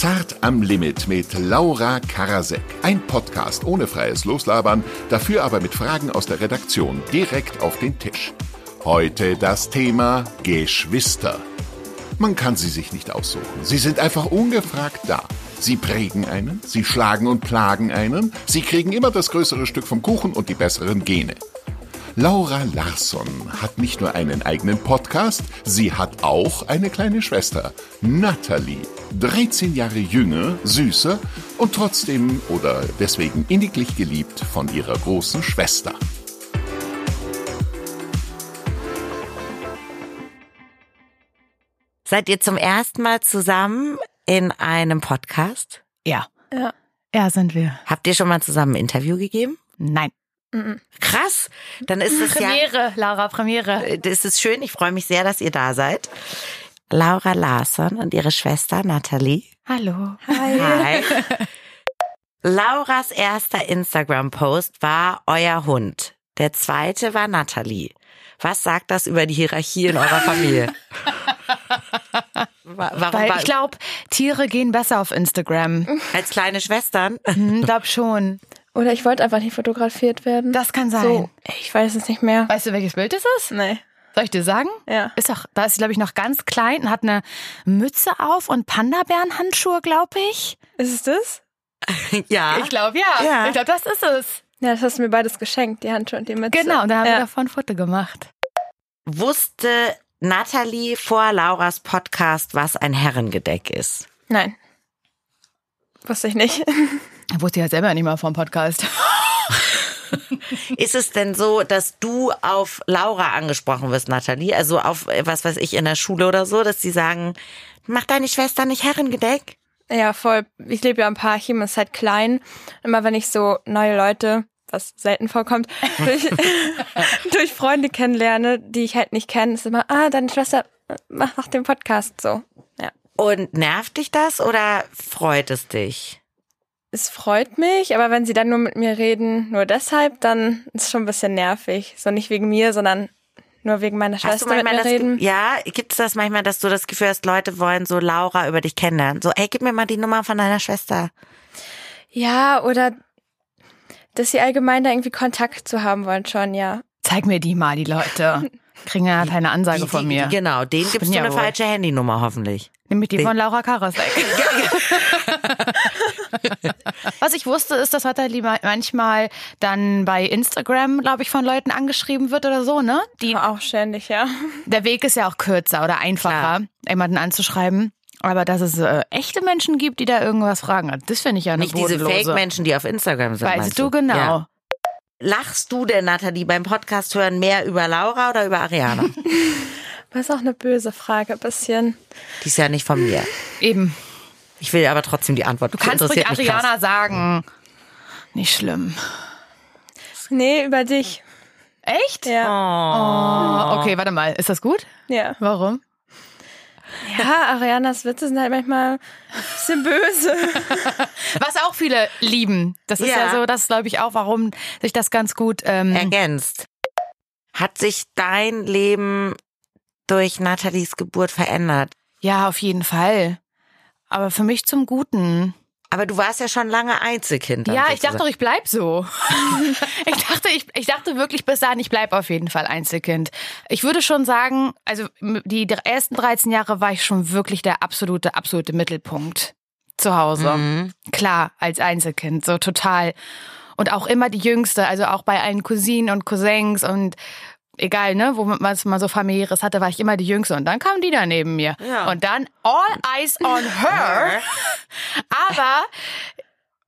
Zart am Limit mit Laura Karasek. Ein Podcast ohne freies Loslabern, dafür aber mit Fragen aus der Redaktion direkt auf den Tisch. Heute das Thema Geschwister. Man kann sie sich nicht aussuchen. Sie sind einfach ungefragt da. Sie prägen einen, sie schlagen und plagen einen, sie kriegen immer das größere Stück vom Kuchen und die besseren Gene. Laura Larsson hat nicht nur einen eigenen Podcast, sie hat auch eine kleine Schwester, Natalie. 13 Jahre jünger, süßer und trotzdem oder deswegen inniglich geliebt von ihrer großen Schwester. Seid ihr zum ersten Mal zusammen in einem Podcast? Ja. Ja. Ja, sind wir. Habt ihr schon mal zusammen ein Interview gegeben? Nein. Krass, dann ist es ja Premiere, Laura, Premiere. Äh, Das ist schön. Ich freue mich sehr, dass ihr da seid. Laura Larsson und ihre Schwester Nathalie. Hallo. Hi. Lauras erster Instagram-Post war euer Hund. Der zweite war Nathalie. Was sagt das über die Hierarchie in eurer Familie? Wa- Warum Weil ich glaube, Tiere gehen besser auf Instagram. als kleine Schwestern? Hm, glaub schon. Oder ich wollte einfach nicht fotografiert werden. Das kann sein. So, ich weiß es nicht mehr. Weißt du, welches Bild es ist? Nee. Soll ich dir sagen? Ja. Ist auch, da ist sie, glaube ich, noch ganz klein und hat eine Mütze auf und Panda-Bären-Handschuhe, glaube ich. Ist es das? Ja. Ich glaube, ja. Ja. Ich glaube, das ist es. Ja, das hast du mir beides geschenkt, die Handschuhe und die Mütze. Genau, und dann haben ja. wir davon ein Foto gemacht. Wusste Nathalie vor Lauras Podcast, was ein Herrengedeck ist? Nein. Wusste ich nicht. Ich wusste ja selber nicht mal vom Podcast. Ist es denn so, dass du auf Laura angesprochen wirst, Nathalie? Also auf, äh, was weiß ich, in der Schule oder so, dass sie sagen, macht deine Schwester nicht Herrengedeck? Ja, voll. Ich lebe ja im Parchim, ist halt klein. Immer wenn ich so neue Leute, was selten vorkommt, durch, durch Freunde kennenlerne, die ich halt nicht kenne, ist immer, ah, deine Schwester macht nach dem Podcast so. Ja. Und nervt dich das oder freut es dich? Es freut mich, aber wenn sie dann nur mit mir reden, nur deshalb, dann ist es schon ein bisschen nervig. So nicht wegen mir, sondern nur wegen meiner Hast du Schwester mit manchmal mir das, reden. Ja, gibt es das manchmal, dass du das Gefühl hast, Leute wollen so Laura über dich kennenlernen? So, ey, gib mir mal die Nummer von deiner Schwester. Ja, oder dass sie allgemein da irgendwie Kontakt zu haben wollen schon, ja. Zeig mir die mal, die Leute. Kriegen ja keine Ansage Die- von die- mir. Genau, denen gibst du ja eine wohl. falsche Handynummer hoffentlich. Nämlich die Den- von Laura Karasek. Was ich wusste, ist, dass ma- manchmal dann bei Instagram, glaube ich, von Leuten angeschrieben wird oder so, ne? Die, Auch ständig, ja. der Weg ist ja auch kürzer oder einfacher, jemanden anzuschreiben. Aber dass es äh, echte Menschen gibt, die da irgendwas fragen, das finde ich ja eine Nicht diese bodenlose. Fake-Menschen, die auf Instagram sind. Weißt meinst du genau. Ja. Lachst du denn, Nathalie, beim Podcast hören mehr über Laura oder über Ariana? Das ist auch eine böse Frage, ein bisschen. Die ist ja nicht von mir. Eben. Ich will aber trotzdem die Antwort. Du kannst ruhig mich krass. Ariana sagen. Nicht schlimm. Nee, über dich. Echt? Ja. Oh, okay, warte mal. Ist das gut? Ja. Warum? Ja, Arianas Witze sind halt manchmal ein bisschen böse. Was auch viele lieben. Das ist ja, Ja. so, das glaube ich auch, warum sich das ganz gut. Ähm, Ergänzt. Hat sich dein Leben durch Nathalies Geburt verändert? ja, auf jeden Fall. Aber für mich zum Guten. Aber du warst ja schon lange Einzelkind. ja, ich dachte doch, sozusagen. ich bleib so. ich dachte, ich, ich dachte wirklich bis dahin, ich bleib auf jeden Fall Einzelkind. Ich würde schon sagen, also die ersten 13 Jahre war ich schon wirklich der absolute, absolute Mittelpunkt zu Hause. Mhm. Klar, als Einzelkind, so total. Und auch immer die Jüngste, also auch bei allen Cousinen und Cousins und egal, ne, wo man was mal so familiäres hatte, war ich immer die Jüngste. Und dann kam die da neben mir. Ja. Und dann all eyes on her. Aber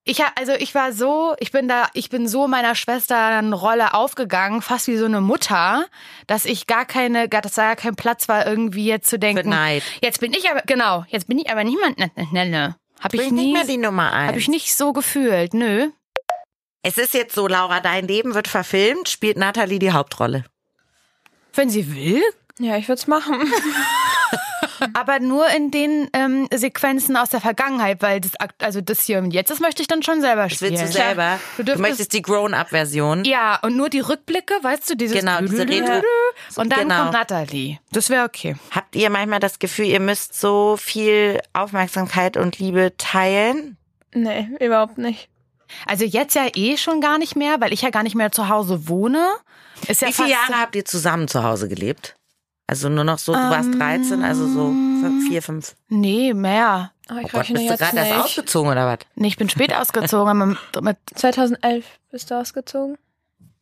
ich also ich war so, ich bin da, ich bin so meiner Schwesternrolle aufgegangen, fast wie so eine Mutter, dass ich gar keine, dass da gar kein Platz war, irgendwie jetzt zu denken. Neid. Jetzt bin ich aber, genau, jetzt bin ich aber niemand nenne. Hab ich Bring nicht nie, mehr die Nummer ein. hab ich nicht so gefühlt, nö. Es ist jetzt so, Laura, dein Leben wird verfilmt, spielt Nathalie die Hauptrolle. Wenn sie will, Ja, ich würde es machen. Aber nur in den ähm, Sequenzen aus der Vergangenheit, weil das, also das hier und jetzt, das möchte ich dann schon selber Das spielen. willst du selber. Du Du, möchtest die Grown-Up-Version. Ja, und nur die Rückblicke, weißt du, dieses Genau, diese Retro- und dann Genau. kommt Natalie. Das wäre okay. Habt ihr manchmal das Gefühl, ihr müsst so viel Aufmerksamkeit und Liebe teilen? Nee, überhaupt nicht. Also jetzt ja eh schon gar nicht mehr, weil ich ja gar nicht mehr zu Hause wohne. Ist ja Wie viele Jahre habt ihr zusammen zu Hause gelebt? Also nur noch so, du warst Ähm, 13, also so fünf, vier, fünf. Nee, mehr. Oh, ich Oh Gott, bist du gerade erst ausgezogen oder was? Nee, ich bin spät ausgezogen. Mit, mit, 2011 bist du ausgezogen?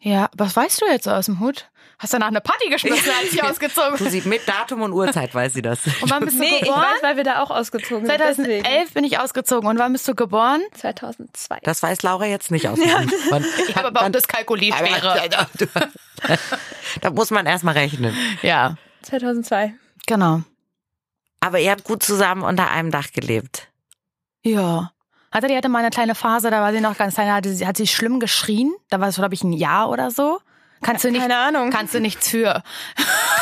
Ja, was weißt du jetzt aus dem Hut? Hast danach eine Party geschmissen, als ich ausgezogen Du bin? sie mit Datum und Uhrzeit weiß sie das. Und wann bist du Nee, ich geboren? weiß, weil wir da auch ausgezogen sind. deswegen. 2011 bin ich ausgezogen. Und wann bist du geboren? 2002. Das weiß Laura jetzt nicht aus. dem Wann- Ich habe aber auch das kalkuliert wäre. da muss man erstmal rechnen. Ja, 2002. genau. Aber ihr habt gut zusammen unter einem Dach gelebt. Ja. Hatte die hatte mal eine kleine Phase, da war sie noch ganz klein, da hatte sie, hat sie schlimm geschrien. Da war es, glaube ich, ein Jahr oder so. Kannst du nicht, Keine Ahnung. kannst du nichts für.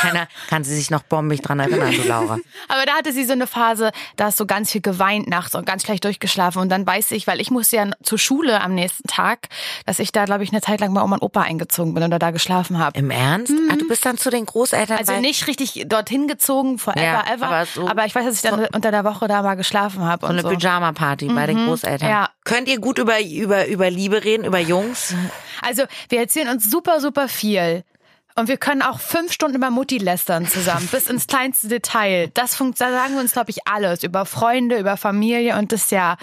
Keiner kann sie sich noch bombig dran erinnern, du Laura. Aber da hatte sie so eine Phase, da hast du ganz viel geweint nachts und ganz schlecht durchgeschlafen. Und dann weiß ich, weil ich musste ja zur Schule am nächsten Tag, dass ich da, glaube ich, eine Zeit lang bei Oma und Opa eingezogen bin und da geschlafen habe. Im Ernst? Ah, du bist dann zu den Großeltern? Also nicht richtig dorthin gezogen, forever, Ja, ever. aber Aber, so- ich weiß, dass ich dann unter der Woche da mal geschlafen habe. So und eine so. Pyjama-Party bei den Großeltern. ja. Könnt ihr gut über, über, über Liebe reden, über Jungs? Also wir erzählen uns super, super viel. Und wir können auch fünf Stunden über Mutti lästern zusammen, bis ins kleinste Detail. Das da sagen wir uns, glaube ich, alles. Über Freunde, über Familie und das ja.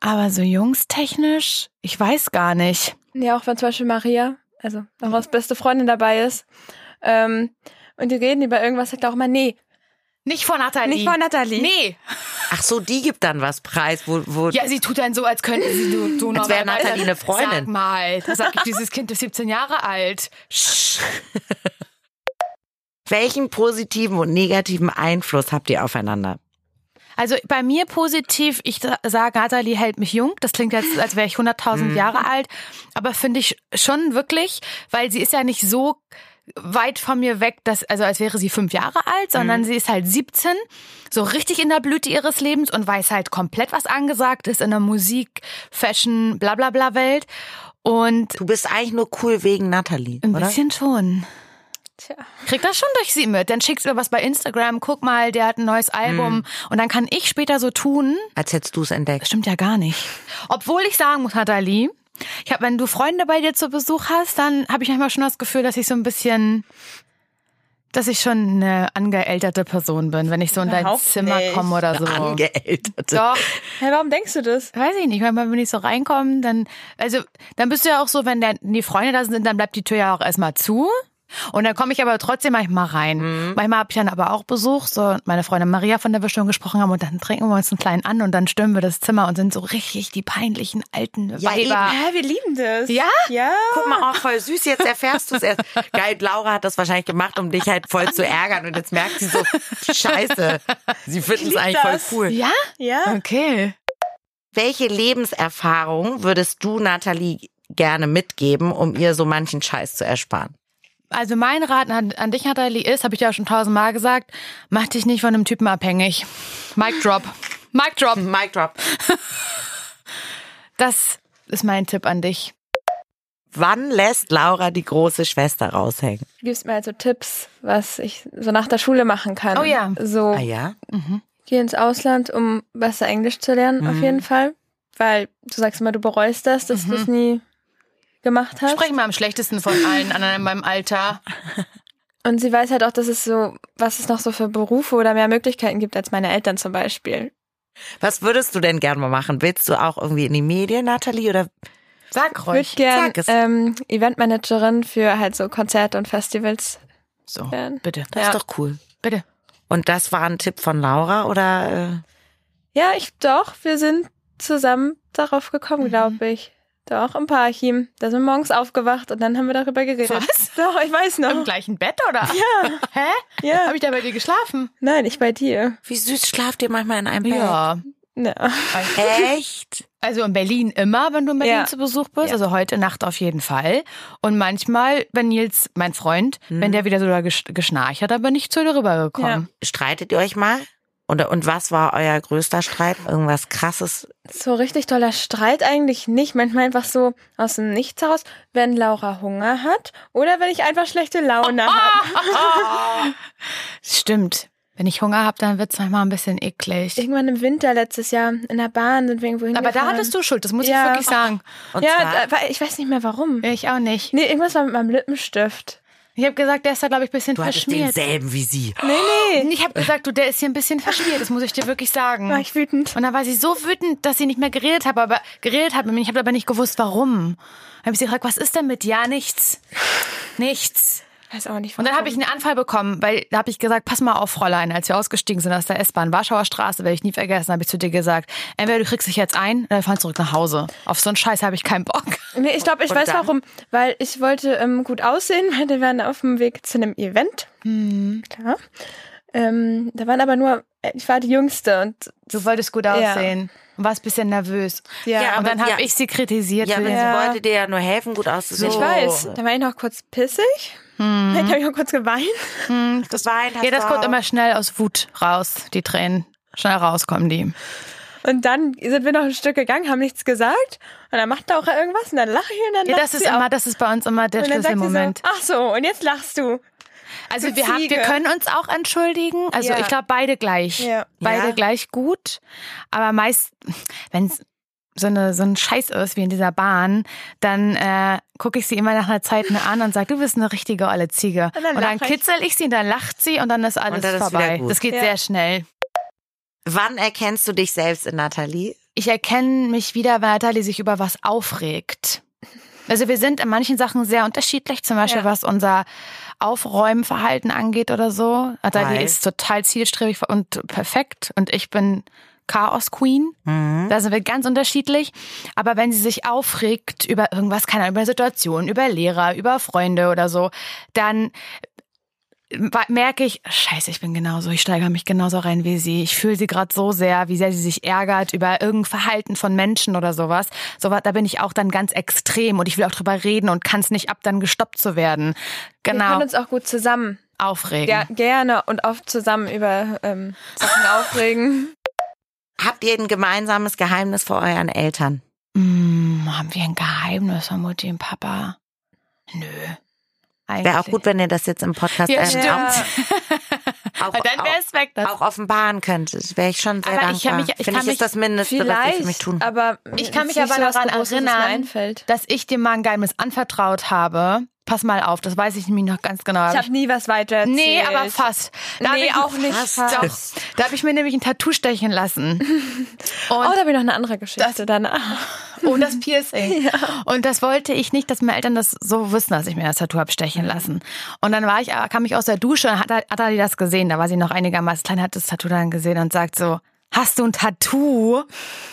Aber so jungstechnisch, ich weiß gar nicht. Ja, auch wenn zum Beispiel Maria, also Laura's beste Freundin dabei ist, ähm, und die reden über irgendwas, sagt auch immer, nee, Nicht von Nathalie. nicht von Nathalie. Nee. Ach so, die gibt dann was preis, wo, wo Ja, sie tut dann so, als könnte sie so, so Als wäre Nathalie eine Freundin. Sag mal, da sag ich, dieses Kind ist 17 Jahre alt. Sch. welchen positiven und negativen Einfluss habt ihr aufeinander? Also bei mir positiv, ich sa- sage, Nathalie hält mich jung. Das klingt jetzt, als wäre ich 100.000 Jahre alt. Aber finde ich schon wirklich, weil sie ist ja nicht so weit von mir weg, dass, also als wäre sie fünf Jahre alt, sondern sie ist halt 17, so richtig in der Blüte ihres Lebens und weiß halt komplett, was angesagt ist in der Musik, Fashion, bla bla bla Welt. Und Du bist eigentlich nur cool wegen Natalie, ein oder? bisschen schon. Tja. Krieg das schon durch sie mit. Dann schickst du mir was bei Instagram, guck mal, der hat ein neues Album. Und dann kann ich später so tun, Als hättest du es entdeckt. Stimmt ja gar nicht. Obwohl ich sagen muss, Nathalie, ich habe, wenn du Freunde bei dir zu Besuch hast, dann habe ich manchmal schon das Gefühl, dass ich so ein bisschen, dass ich schon eine angeälterte Person bin, wenn ich so in dein Überhaupt Zimmer nicht. komme oder so. Angeälterte. Doch, Hä, warum denkst du das? weiß ich nicht. Manchmal, wenn ich so reinkomme, dann, also, dann bist du ja auch so, wenn der, die Freunde da sind, dann bleibt die Tür ja auch erstmal zu. Und dann komme ich aber trotzdem manchmal rein. Mhm. Manchmal habe ich dann aber auch Besuch, so meine Freundin Maria, von der wir schon gesprochen haben, und dann trinken wir uns einen kleinen an und dann stürmen wir das Zimmer und sind so richtig die peinlichen alten Ja, eben. Weiber. Hä, wir lieben das. Ja? Ja. Guck mal, auch voll süß, jetzt erfährst du es erst. Geil, Laura hat das wahrscheinlich gemacht, um dich halt voll zu ärgern. Und jetzt merkt sie so, scheiße, sie finden es eigentlich voll das. cool. Ja? Ja. Okay. Welche Lebenserfahrung würdest du Nathalie gerne mitgeben, um ihr so manchen Scheiß zu ersparen? Also mein Rat an, an dich, Nathalie, ist, habe ich ja auch schon tausendmal gesagt, mach dich nicht von einem Typen abhängig. Mic drop. Mic drop. Mic drop. Das ist mein Tipp an dich. Wann lässt Laura die große Schwester raushängen? Du gibst mir also Tipps, was ich so nach der Schule machen kann. Oh ja. So, Ah ja? geh ins Ausland, um besser Englisch zu lernen, auf jeden Fall. Weil du sagst immer, du bereust das, dass du es nie gemacht hast. Sprechen wir am schlechtesten von allen anderen in meinem Alter. Und sie weiß halt auch, dass es so, was es noch so für Berufe oder mehr Möglichkeiten gibt als meine Eltern zum Beispiel. Was würdest du denn gerne mal machen? Willst du auch irgendwie in die Medien, Nathalie? Oder Sag Ich würde ruhig. gern sag es. ähm, Eventmanagerin für halt so Konzerte und Festivals So, werden. bitte. das Ja. ist doch cool. Bitte. Und das war ein Tipp von Laura oder? Ja, ich doch. Wir sind zusammen darauf Mhm. gekommen, glaube ich. Doch, im Parchim. Da sind wir morgens aufgewacht und dann haben wir darüber geredet. Was? Doch, ich weiß noch. Im gleichen Bett, oder? Ja. Hä? Ja. Habe ich da bei dir geschlafen? Nein, ich bei dir. Wie süß schlaft ihr manchmal in einem Bett? Ja. Ja. Echt? Also in Berlin immer, wenn du in Berlin Ja. zu Besuch bist. Ja. Also heute Nacht auf jeden Fall. Und manchmal, wenn Nils, mein Freund, wenn der wieder so da gesch- geschnarcht hat, dann bin ich zu dir rübergekommen. Streitet ihr euch mal? Oder, und was war euer größter Streit? Irgendwas krasses? So richtig toller Streit eigentlich nicht. Manchmal einfach so aus dem Nichts heraus, wenn Laura Hunger hat oder wenn ich einfach schlechte Laune habe. Stimmt. Wenn ich Hunger habe, dann wird's manchmal ein bisschen eklig. Irgendwann im Winter letztes Jahr in der Bahn sind wir irgendwo Aber da hingefahren. hattest du Schuld, das muss Ja. ich wirklich sagen. Und Ja, ich weiß nicht mehr warum. Ich auch nicht. Nee, irgendwas war mit meinem Lippenstift. Ich habe gesagt, der ist da, glaube ich, ein bisschen du verschmiert. denselben wie sie. Nee, nee. Ich habe gesagt, du, der ist hier ein bisschen verschmiert, das muss ich dir wirklich sagen. War ich wütend. Und dann war sie so wütend, dass sie nicht mehr geredet hat, aber geredet hat mit mir. Ich habe aber nicht gewusst, warum. Dann habe ich sie gefragt, was ist denn mit? Ja, nichts. Nichts. Weiß auch nicht Und dann habe ich einen Anfall bekommen, weil da habe ich gesagt, pass mal auf, Fräulein, als wir ausgestiegen sind aus der S-Bahn, Warschauer Straße, werde ich nie vergessen, habe ich zu dir gesagt, entweder du kriegst dich jetzt ein oder wir fahren zurück nach Hause. Auf so einen Scheiß habe ich keinen Bock. Nee, ich glaube, ich Und weiß dann? warum. Weil ich wollte ähm, gut aussehen, weil wir waren auf dem Weg zu einem Event. Mhm. Klar. Ähm, da waren aber nur, äh, ich war die Jüngste und Du wolltest gut Ja. aussehen und warst ein bisschen nervös. ja, Ja, Und aber dann habe ja. ich sie kritisiert. Ja, aber sie Ja. wollte dir ja nur helfen, gut auszusehen. ich weiß. Da war ich noch kurz pissig. Mhm. Dann habe ich noch kurz geweint. Das Wein hast ja, das kommt auch. immer schnell aus Wut raus, die Tränen. Schnell rauskommen die. Und dann sind wir noch ein Stück gegangen, haben nichts gesagt. Und dann macht Laura irgendwas und dann lache ich und dann Ja, das ist immer, auch. das ist bei uns immer der Schlüsselmoment. so, ach so, und jetzt lachst du. Also wir, haben, wir können uns auch entschuldigen. Also Ja. ich glaube beide gleich. Ja. Beide Ja. gleich gut. Aber meist, wenn es so, eine, so ein Scheiß ist wie in dieser Bahn, dann äh, gucke ich sie immer nach einer Zeit nur an und sage, du bist eine richtige olle Ziege. Und dann Und dann kitzel ich sie und dann lacht sie und dann ist alles Und dann ist vorbei. Das geht Ja. sehr schnell. Wann erkennst du dich selbst in Nathalie? Ich erkenne mich wieder, wenn Nathalie sich über was aufregt. Also wir sind in manchen Sachen sehr unterschiedlich, zum Beispiel Ja. was unser Aufräumenverhalten angeht oder so. Nathalie ist total zielstrebig und perfekt und ich bin Chaos Queen. Da sind wir ganz unterschiedlich. Aber wenn sie sich aufregt über irgendwas, keine Ahnung, über Situationen, über Lehrer, über Freunde oder so, dann wa- merke ich, scheiße, ich bin genauso, ich steigere mich genauso rein wie sie. Ich fühle sie gerade so sehr, wie sehr sie sich ärgert über irgendein Verhalten von Menschen oder sowas. So da bin ich auch dann ganz extrem und ich will auch drüber reden und kann es nicht ab, dann gestoppt zu werden. Wir Genau, können uns auch gut zusammen, aufregen. ja, gerne und oft zusammen über ähm, Sachen aufregen. Habt ihr ein gemeinsames Geheimnis vor euren Eltern? Hm, haben wir ein Geheimnis von Mutti und Papa? Nö. Wäre auch gut, wenn ihr das jetzt im Podcast Ja, stimmt. auch, auch, Dann wäre es weg. Das auch offenbaren könntet. Wäre ich schon sehr Aber dankbar. ich kann mich- ich Finde kann ich, mich ist das Mindeste, was ich für mich tun aber Ich kann mich aber daran erinnern, einfällt. dass ich dir mal ein Geheimnis anvertraut habe. Pass mal auf, das weiß ich nämlich noch ganz genau. Ich habe nie was weiter erzählt. Nee, aber fast. Da Nee, auch nicht Fast. Doch. Da habe ich mir nämlich ein Tattoo stechen lassen. Oh, Und da habe ich noch eine andere Geschichte danach. oh, das Piercing. Und das wollte ich nicht, dass meine Eltern das so wissen, dass ich mir das Tattoo habe stechen lassen. Und dann war ich, kam ich aus der Dusche und hat, hat die das gesehen. Da war sie noch einigermaßen klein, hat das Tattoo dann gesehen und sagt so, hast du ein Tattoo?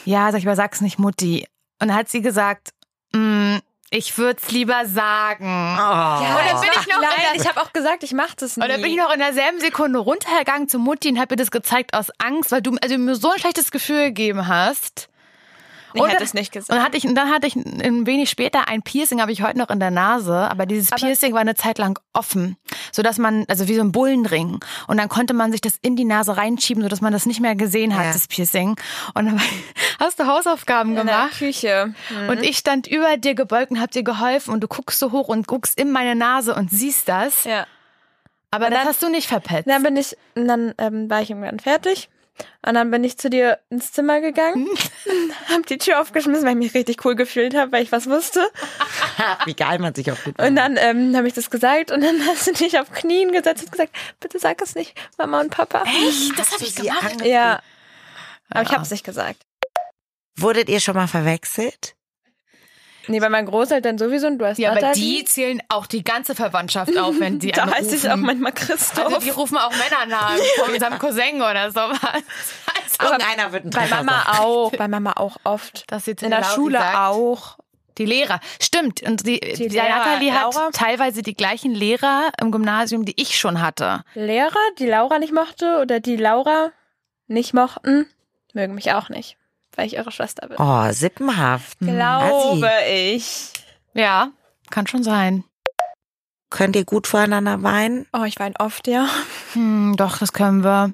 Ja, sag ich, aber sag's nicht Mutti. Und dann hat sie gesagt, mm, ich würde es lieber sagen. Oh. Und dann bin ich noch in Nein, der- ich habe auch gesagt, ich mache das nie. Und dann bin ich noch in derselben Sekunde runtergegangen zu Mutti und habe ihr das gezeigt aus Angst, weil du also mir so ein schlechtes Gefühl gegeben hast. Ich und hätte dann- es nicht gesagt. Und dann hatte ich, und dann hatte ich ein wenig später ein Piercing, habe ich heute noch in der Nase, aber dieses Piercing war eine Zeit lang offen, so dass man, also wie so ein Bullenring. Und dann konnte man sich das in die Nase reinschieben, so dass man das nicht mehr gesehen hat, Ja. das Piercing. Und dann hast du Hausaufgaben in der gemacht. Küche. Und ich stand über dir gebeugt und hab dir geholfen und du guckst so hoch und guckst in meine Nase und siehst das. Ja. Aber Und das dann- hast du nicht verpetzt. Dann bin ich, dann ähm, war ich irgendwann fertig. Und dann bin ich zu dir ins Zimmer gegangen, hab die Tür aufgeschmissen, weil ich mich richtig cool gefühlt habe, weil ich was wusste. Wie geil man sich auch fühlt. Und dann ähm, habe ich das gesagt und dann hast du dich auf Knien gesetzt und gesagt, bitte sag es nicht, Mama und Papa. Echt? Das habe ich gemacht. Ja. Aber ich habe es nicht gesagt. Wurdet ihr schon mal verwechselt? Nee, bei meinen Großeltern sowieso und du hast Ja, aber Nathalie. die zählen auch die ganze Verwandtschaft auf, wenn die Da anrufen. heißt ich auch manchmal Christoph. Also die rufen auch Männernamen von unserem Cousin oder sowas. Also, Irgendeiner wird ein bei Treffer Mama sein. auch. Bei Mama auch oft. Das jetzt In der Laura Schule gesagt. auch. Die Lehrer. Stimmt. Und die, die, Lehrer, Nathalie hat Laura? teilweise die gleichen Lehrer im Gymnasium, die ich schon hatte. Lehrer, die Laura nicht mochte oder die Laura nicht mochten, mögen mich auch nicht. Weil ich ihre Schwester bin. Oh, sippenhaft. Glaube ich. Ja, kann schon sein. Könnt ihr gut voreinander weinen? Oh, ich weine oft, ja. Hm, doch, das können wir.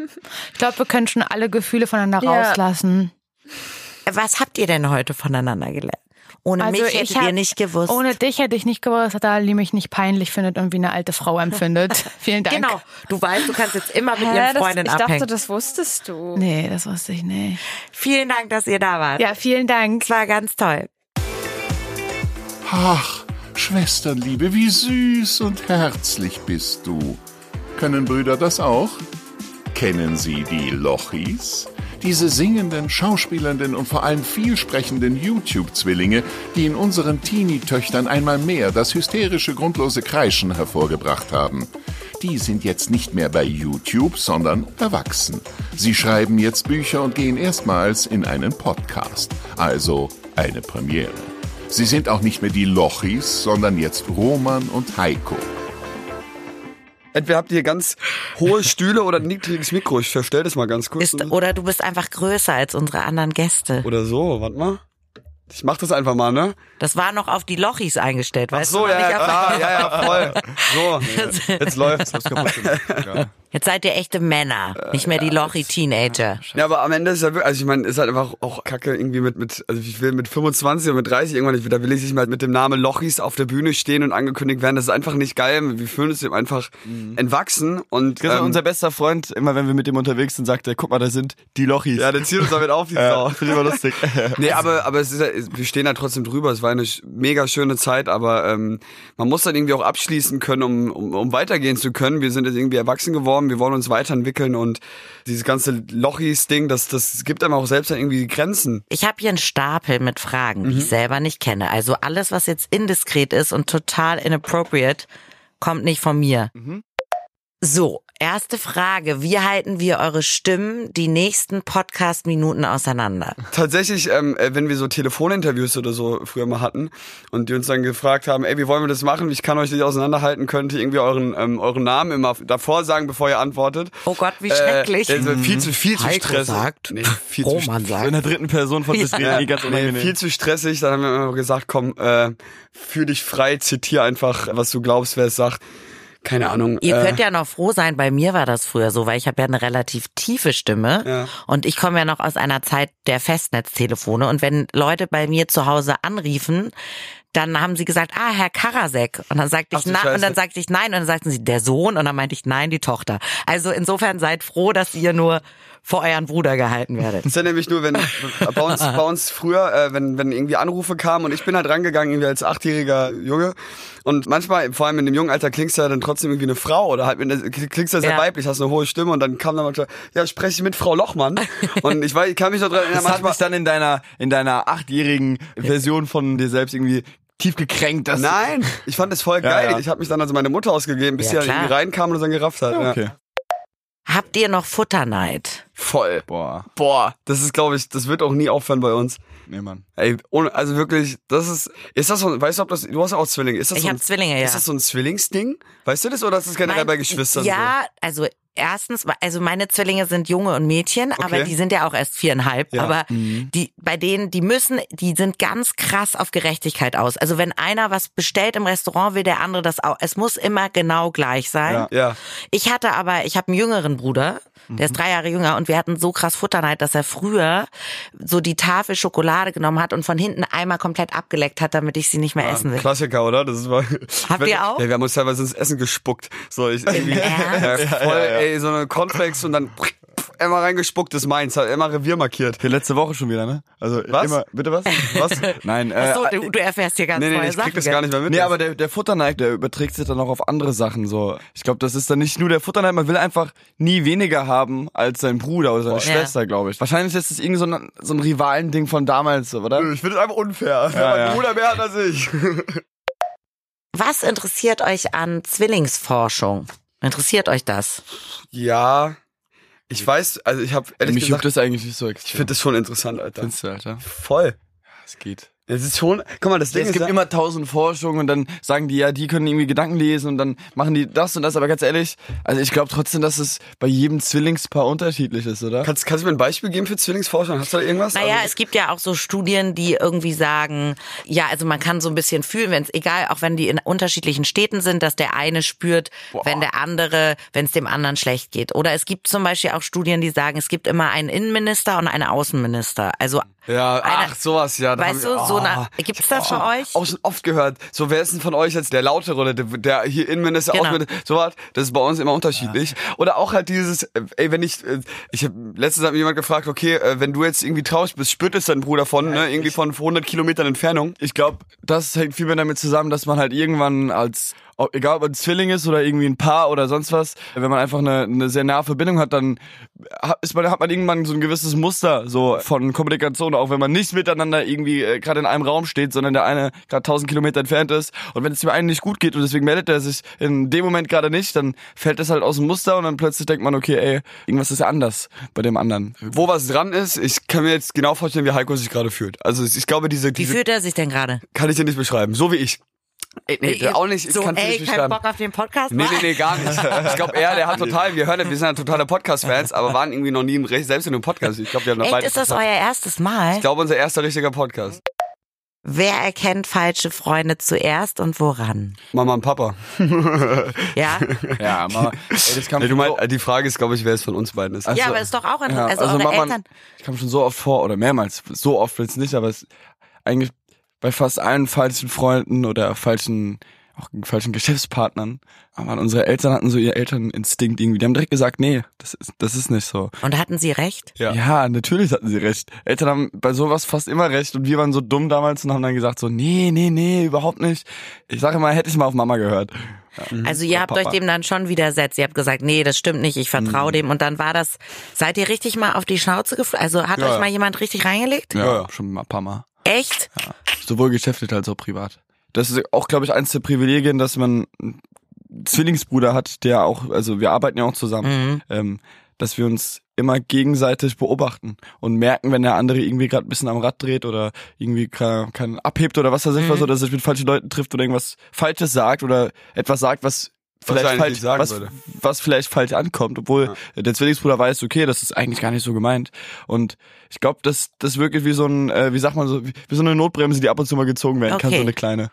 Ich glaube, wir können schon alle Gefühle voneinander Ja. rauslassen. Was habt ihr denn heute voneinander gelernt? Ohne Also mich ich hättet hab- ihr nicht gewusst. Ohne dich hätte ich nicht gewusst, dass Ali mich nicht peinlich findet und wie eine alte Frau empfindet. Vielen Dank. Genau. Du weißt, du kannst jetzt immer mit Hä, ihren Freundinnen ich dachte, abhängen. das wusstest du. Nee, das wusste ich nicht. Vielen Dank, dass ihr da wart. Ja, vielen Dank. Es war ganz toll. Ach, Schwesternliebe, wie süß und herzlich bist du. Können Brüder das auch? Kennen Sie die Lochis? Diese singenden, schauspielenden und vor allem vielsprechenden YouTube-Zwillinge, die in unseren Teenie-Töchtern einmal mehr das hysterische, grundlose Kreischen hervorgebracht haben. Die sind jetzt nicht mehr bei YouTube, sondern erwachsen. Sie schreiben jetzt Bücher und gehen erstmals in einen Podcast. Also eine Premiere. Sie sind auch nicht mehr die Lochis, sondern jetzt Roman und Heiko. Entweder habt ihr ganz hohe Stühle oder ein niedriges Mikro. Ich verstell das mal ganz kurz. Ist, oder du bist einfach größer als unsere anderen Gäste. Oder so, warte mal. Ich mach das einfach mal, ne? Das war noch auf die Lochis eingestellt, weißt So, du? ja, nicht ja, klar, ja, ja, voll. So, jetzt läuft's. Jetzt seid ihr echte Männer, nicht mehr die Lochi-Teenager. Ja, aber am Ende ist ja wirklich, also ich meine, ist halt einfach auch kacke irgendwie mit, mit, also ich will mit 25 oder mit 30 irgendwann nicht, da will ich nicht mal mit dem Namen Lochis auf der Bühne stehen und angekündigt werden. Das ist einfach nicht geil. Wir fühlen uns dem einfach entwachsen und, Das ist ähm, unser bester Freund, immer wenn wir mit dem unterwegs sind, sagt er, guck mal, da sind die Lochis. ja, der zieht uns damit auf, die Sau. ja, finde ich immer lustig. Nee, aber, aber es ist ja, wir stehen da trotzdem drüber. Es war eine mega schöne Zeit, aber ähm, man muss dann irgendwie auch abschließen können, um, um, um weitergehen zu können. Wir sind jetzt irgendwie erwachsen geworden, wir wollen uns weiterentwickeln und dieses ganze Lochis-Ding, das, das gibt einem auch selbst dann irgendwie Grenzen. Ich habe hier einen Stapel mit Fragen, die Mhm. ich selber nicht kenne. Also alles, was jetzt indiskret ist und total inappropriate, kommt nicht von mir. Mhm. So, erste Frage. Wie halten wir eure Stimmen die nächsten Podcast-Minuten auseinander? Tatsächlich, ähm, äh, wenn wir so Telefoninterviews oder so früher mal hatten und die uns dann gefragt haben, ey, wie wollen wir das machen? Ich kann euch nicht auseinanderhalten, könnt ihr irgendwie euren, ähm, euren Namen immer davor sagen, bevor ihr antwortet. Oh Gott, wie schrecklich. Äh, also viel zu, viel zu stressig. sagt, nee, viel zu Roman in sagt. der dritten Person von das Ja. Reden, die ganz Nee, unangenehm. viel zu stressig. Dann haben wir immer gesagt, komm, äh, fühl dich frei, zitier einfach, was du glaubst, wer es sagt. Keine Ahnung. Ihr äh, könnt ja noch froh sein, bei mir war das früher so, weil ich habe ja eine relativ tiefe Stimme Ja. und ich komme ja noch aus einer Zeit der Festnetztelefone und wenn Leute bei mir zu Hause anriefen, dann haben sie gesagt, ah, Herr Karasek. Und dann sagte Ach ich, na, und dann sagte ich nein und dann sagten sie, der Sohn und dann meinte ich, nein, die Tochter. Also insofern seid froh, dass ihr nur vor euren Bruder gehalten werdet. Das ist ja nämlich nur, wenn bei uns, bei uns früher, äh, wenn, wenn irgendwie Anrufe kamen und ich bin halt rangegangen, irgendwie als achtjähriger Junge. Und manchmal, vor allem in dem jungen Alter, klingst du ja dann trotzdem irgendwie eine Frau oder halt klingst du ja sehr Ja. weiblich, hast eine hohe Stimme und dann kam dann manchmal, ja, spreche ich mit Frau Lochmann. Und ich weiß, ich kann mich noch dran erinnern, Das hat manchmal. mich dann in deiner, in deiner achtjährigen Version von dir selbst irgendwie tief gekränkt. Dass Nein, ich fand das voll Ja, geil. ja. Ich habe mich dann also meine Mutter ausgegeben, bis Ja, sie klar. irgendwie reinkam und es dann gerafft hat. Ja. Okay. Habt ihr noch Futterneid? Voll. Boah. Boah, das ist, glaube ich, das wird auch nie aufhören bei uns. Nee, Mann. Ey, ohne, also wirklich, das ist, ist das so, weißt du, ob das, du hast ja auch Zwillinge, ist das Ich so hab ein, Zwillinge, ja. Ist das so ein Zwillingsding? Weißt du das oder ist das generell Mein- bei Geschwistern Ja, also erstens, also meine Zwillinge sind Junge und Mädchen, aber Okay. die sind ja auch erst viereinhalb. Ja. Aber die, bei denen, die müssen, die sind ganz krass auf Gerechtigkeit aus. Also wenn einer was bestellt im Restaurant, will der andere das auch. Es muss immer genau gleich sein. Ja. Ja. Ich hatte aber, ich habe einen jüngeren Bruder, der ist drei Jahre jünger und wir hatten so krass Futterneid, dass er früher so die Tafel Schokolade genommen hat und von hinten einmal komplett abgeleckt hat, damit ich sie nicht mehr essen will. Klassiker, oder? Das ist mal, Habt ihr auch? Ja, wir haben uns teilweise ins Essen gespuckt. So, ich irgendwie, ja, voll, ey, so eine Cornflakes und dann immer reingespuckt, ist meins, hat immer Revier markiert. Für letzte Woche schon wieder, ne? Also Was? immer, bitte was? Was? Nein, äh, Ach so, du, du erfährst hier ganz Nee, nee, neue nee, ich Sachen. krieg das gar nicht mehr mit. Nee, aber der, der Futterneid, der überträgt sich dann auch auf andere Sachen. So, ich glaube, das ist dann nicht nur der Futterneid, man will einfach nie weniger haben als sein Bruder oder seine Ja. Schwester, glaube ich. Wahrscheinlich ist das irgendwie so ein, so ein Rivalending von damals, oder? ich finde es einfach unfair. Ja, mein ja. Bruder mehr hat als ich. Was interessiert euch an Zwillingsforschung? Interessiert euch das? Ja, ich weiß, also ich habe ehrlich Mich gesagt, juckt das eigentlich nicht so ich finde das schon interessant, Alter. Findest du, Alter? Voll. Es geht. Es ist schon, guck mal, das Ding es ist, gibt ja- immer tausend Forschungen und dann sagen die, ja, die können irgendwie Gedanken lesen und dann machen die das und das. Aber ganz ehrlich, also ich glaube trotzdem, dass es bei jedem Zwillingspaar unterschiedlich ist, oder? kannst, kannst du mir ein Beispiel geben für Zwillingsforschung? Hast du da irgendwas? Naja, Also- es gibt ja auch so Studien, die irgendwie sagen, ja, also man kann so ein bisschen fühlen, wenn es egal, auch wenn die in unterschiedlichen Städten sind, dass der eine spürt, wenn der andere, wenn es dem anderen schlecht geht. Oder es gibt zum Beispiel auch Studien, die sagen, es gibt immer einen Innenminister und einen Außenminister. Also Ja, eine- ach, sowas, ja. da Weißt wir- du, so eine- oh, gibt's ich das für euch? Auch schon oft gehört. So, wer ist denn von euch jetzt der Lautere oder der, der hier Innenminister, Genau. Außenminister, sowas? Das ist bei uns immer unterschiedlich. Oder auch halt dieses, äh, ey, wenn ich, äh, ich habe letztens hat mich jemand gefragt, okay, äh, wenn du jetzt irgendwie traurig bist, spürt es dein Bruder von, ne, irgendwie von 100 Kilometern Entfernung. Ich glaube, das hängt viel mehr damit zusammen, dass man halt irgendwann als, ob- egal ob man ein Zwilling ist oder irgendwie ein Paar oder sonst was, wenn man einfach eine, eine sehr nahe Verbindung hat, dann hat, ist man, hat man irgendwann so ein gewisses Muster so von Kommunikation, auch wenn man nicht miteinander irgendwie äh, gerade in einem Raum steht, sondern der eine gerade 1000 Kilometer entfernt ist. Und wenn es dem einen nicht gut geht und deswegen meldet er sich in dem Moment gerade nicht, dann fällt das halt aus dem Muster und dann plötzlich denkt man, okay, ey, irgendwas ist ja anders bei dem anderen. Wo was dran ist, ich kann mir jetzt genau vorstellen, wie Heiko sich gerade fühlt. Also ich glaube, diese, wie diese fühlt er sich denn gerade? kann ich dir nicht beschreiben. So wie ich. Ey, nee, auch nicht, ich so, kann es ey, nicht kein. Bock auf den Podcast? Nee, nee, nee, gar nicht. Ich glaube, er, der hat total, wir hören, ja, wir sind ja totale Podcast-Fans, aber waren irgendwie noch nie im, Re- selbst in einem Podcast. Ich glaube, wir haben da Echt, beide. ist das euer erstes Mal? ich glaube, unser erster richtiger Podcast. Wer erkennt falsche Freunde zuerst und woran? Mama und Papa. Ja? Ja, Mama, ey, das kam Nee, du so- meinst, die Frage ist, glaube ich, wer es von uns beiden ist. ja, aber ist doch auch interessant. Ja, also, also eure Mama, Eltern. ich kam schon so oft vor, oder mehrmals, so oft jetzt nicht, aber es eigentlich bei fast allen falschen Freunden oder falschen, auch falschen Geschäftspartnern, aber unsere Eltern hatten so ihr Elterninstinkt irgendwie. Die haben direkt gesagt, nee, das ist, das ist nicht so. Und hatten sie recht? Ja. Ja. natürlich hatten sie recht. Eltern haben bei sowas fast immer recht und wir waren so dumm damals und haben dann gesagt so, nee, nee, nee, überhaupt nicht. Ich sage immer, hätte ich mal auf Mama gehört. Ja. Also ihr habt Papa. euch dem dann schon widersetzt. Ihr habt gesagt, nee, das stimmt nicht, ich vertraue dem. Und dann war das, seid ihr richtig mal auf die Schnauze geflogen? Also hat Ja, euch ja. mal jemand richtig reingelegt? Ja, Ja. schon mal ein paar Mal. Echt? Sowohl geschäftlich als auch privat. Das ist auch, glaube ich, eins der Privilegien, dass man einen Zwillingsbruder hat, der auch, also wir arbeiten ja auch zusammen, Mhm. ähm, dass wir uns immer gegenseitig beobachten und merken, wenn der andere irgendwie gerade ein bisschen am Rad dreht oder irgendwie kein, kein abhebt oder was weiß ich was oder sich mit falschen Leuten trifft oder irgendwas Falsches sagt oder etwas sagt, was vielleicht falsch, was, würde. was vielleicht falsch ankommt, obwohl der Zwillingsbruder weiß, okay, das ist eigentlich gar nicht so gemeint. Und ich glaube, das das ist wirklich wie so ein, äh, wie sagt man so, wie, wie so eine Notbremse, die ab und zu mal gezogen werden kann, Okay. so eine kleine.